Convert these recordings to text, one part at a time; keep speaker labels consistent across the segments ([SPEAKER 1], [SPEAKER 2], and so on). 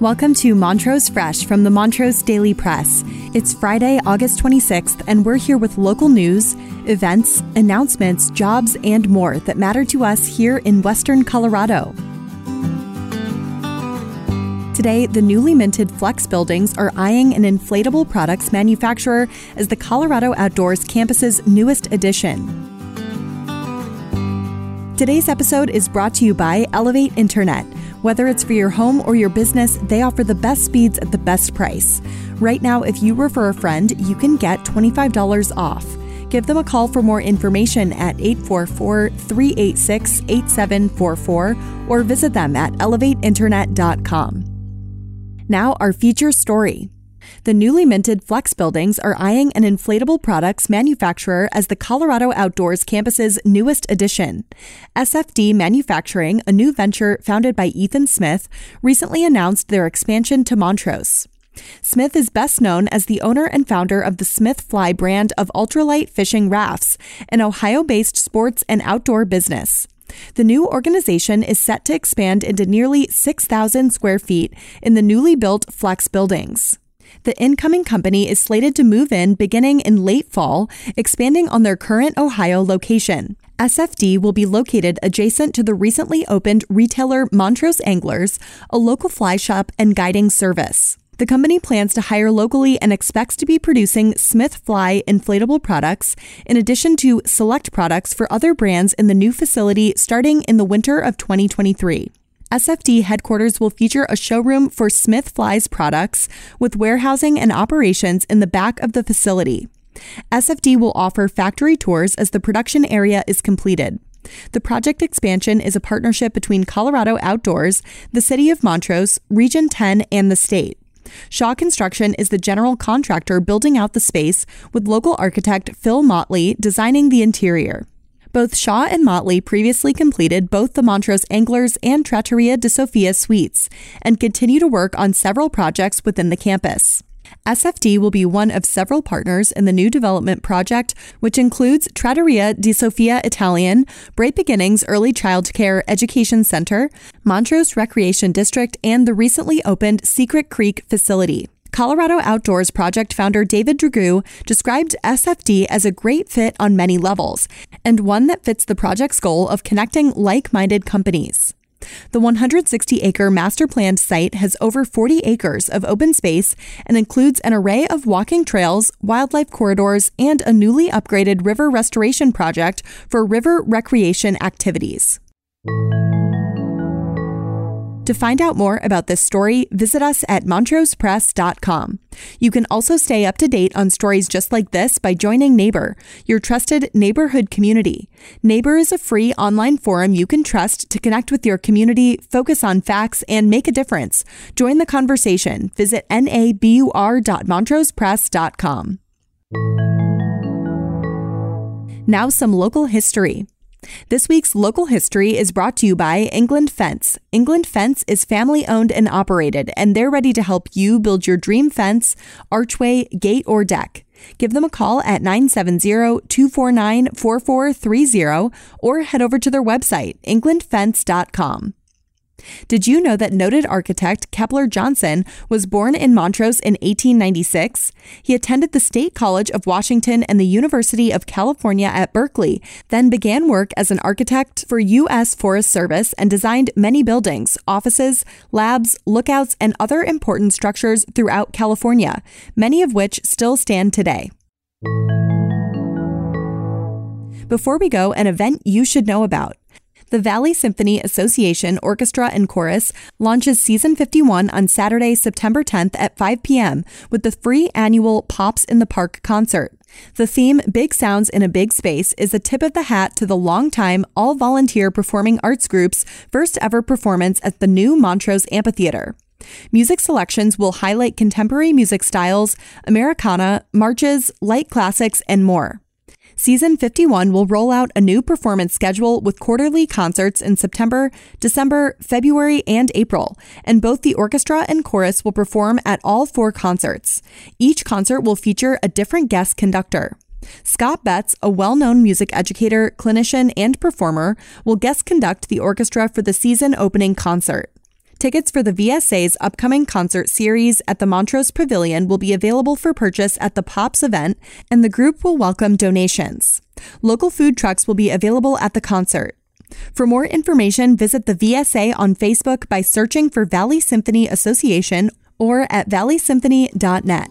[SPEAKER 1] Welcome to Montrose Fresh from the Montrose Daily Press. It's Friday, August 26th, and we're here with local news, events, announcements, jobs, and more that matter to us here in Western Colorado. Today, the newly minted Flex buildings are eyeing an inflatable products manufacturer as the Colorado Outdoors campus's newest addition. Today's episode is brought to you by Elevate Internet. Whether it's for your home or your business, they offer the best speeds at the best price. Right now, if you refer a friend, you can get $25 off. Give them a call for more information at 844 386 8744 or visit them at elevateinternet.com. Now, our feature story. The newly minted Flex buildings are eyeing an inflatable products manufacturer as the Colorado Outdoors campus's newest addition. SFD Manufacturing, a new venture founded by Ethan Smith, recently announced their expansion to Montrose. Smith is best known as the owner and founder of the Smith Fly brand of ultralight fishing rafts, an Ohio based sports and outdoor business. The new organization is set to expand into nearly 6,000 square feet in the newly built Flex buildings. The incoming company is slated to move in beginning in late fall, expanding on their current Ohio location. SFD will be located adjacent to the recently opened retailer Montrose Anglers, a local fly shop and guiding service. The company plans to hire locally and expects to be producing Smith Fly inflatable products, in addition to select products for other brands in the new facility starting in the winter of 2023. SFD headquarters will feature a showroom for Smith Fly's products with warehousing and operations in the back of the facility. SFD will offer factory tours as the production area is completed. The project expansion is a partnership between Colorado Outdoors, the City of Montrose, Region 10, and the state. Shaw Construction is the general contractor building out the space, with local architect Phil Motley designing the interior. Both Shaw and Motley previously completed both the Montrose Anglers and Trattoria di Sofia suites and continue to work on several projects within the campus. SFD will be one of several partners in the new development project, which includes Trattoria di Sofia Italian, Bright Beginnings Early Child Care Education Center, Montrose Recreation District, and the recently opened Secret Creek facility. Colorado Outdoors project founder David Dragoo described SFD as a great fit on many levels and one that fits the project's goal of connecting like minded companies. The 160 acre master planned site has over 40 acres of open space and includes an array of walking trails, wildlife corridors, and a newly upgraded river restoration project for river recreation activities. To find out more about this story, visit us at montrosepress.com. You can also stay up to date on stories just like this by joining Nabur, your trusted neighborhood community. Nabur is a free online forum you can trust to connect with your community, focus on facts, and make a difference. Join the conversation. Visit nabur.montrosepress.com. Now, some local history. This week's local history is brought to you by England Fence. England Fence is family owned and operated, and they're ready to help you build your dream fence, archway, gate, or deck. Give them a call at 970 249 4430 or head over to their website, englandfence.com. Did you know that noted architect Keplar Johnson was born in Montrose in 1896? He attended the State College of Washington and the University of California at Berkeley, then began work as an architect for U.S. Forest Service and designed many buildings, offices, labs, lookouts, and other important structures throughout California, many of which still stand today. Before we go, an event you should know about. The Valley Symphony Association Orchestra and Chorus launches season 51 on Saturday, September 10th at 5 p.m. with the free annual Pops in the Park concert. The theme, Big Sounds in a Big Space, is a tip of the hat to the long-time, all volunteer performing arts group's first ever performance at the new Montrose Amphitheater. Music selections will highlight contemporary music styles, Americana, marches, light classics, and more. Season 51 will roll out a new performance schedule with quarterly concerts in September, December, February, and April, and both the orchestra and chorus will perform at all four concerts. Each concert will feature a different guest conductor. Scott Betts, a well known music educator, clinician, and performer, will guest conduct the orchestra for the season opening concert. Tickets for the VSA's upcoming concert series at the Montrose Pavilion will be available for purchase at the Pops event, and the group will welcome donations. Local food trucks will be available at the concert. For more information, visit the VSA on Facebook by searching for Valley Symphony Association or at valleysymphony.net.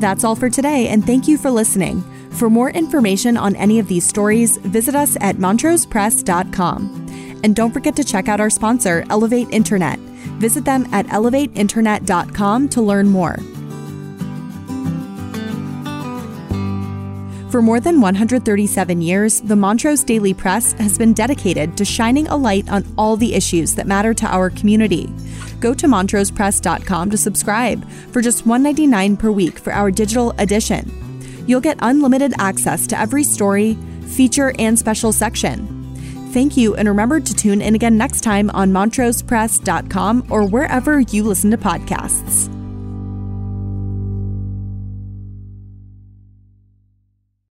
[SPEAKER 1] That's all for today, and thank you for listening. For more information on any of these stories, visit us at montrosepress.com. And don't forget to check out our sponsor, Elevate Internet. Visit them at elevateinternet.com to learn more. For more than 137 years, the Montrose Daily Press has been dedicated to shining a light on all the issues that matter to our community. Go to montrosepress.com to subscribe for just $1.99 per week for our digital edition. You'll get unlimited access to every story, feature, and special section. Thank you, and remember to tune in again next time on montrosepress.com or wherever you listen to podcasts.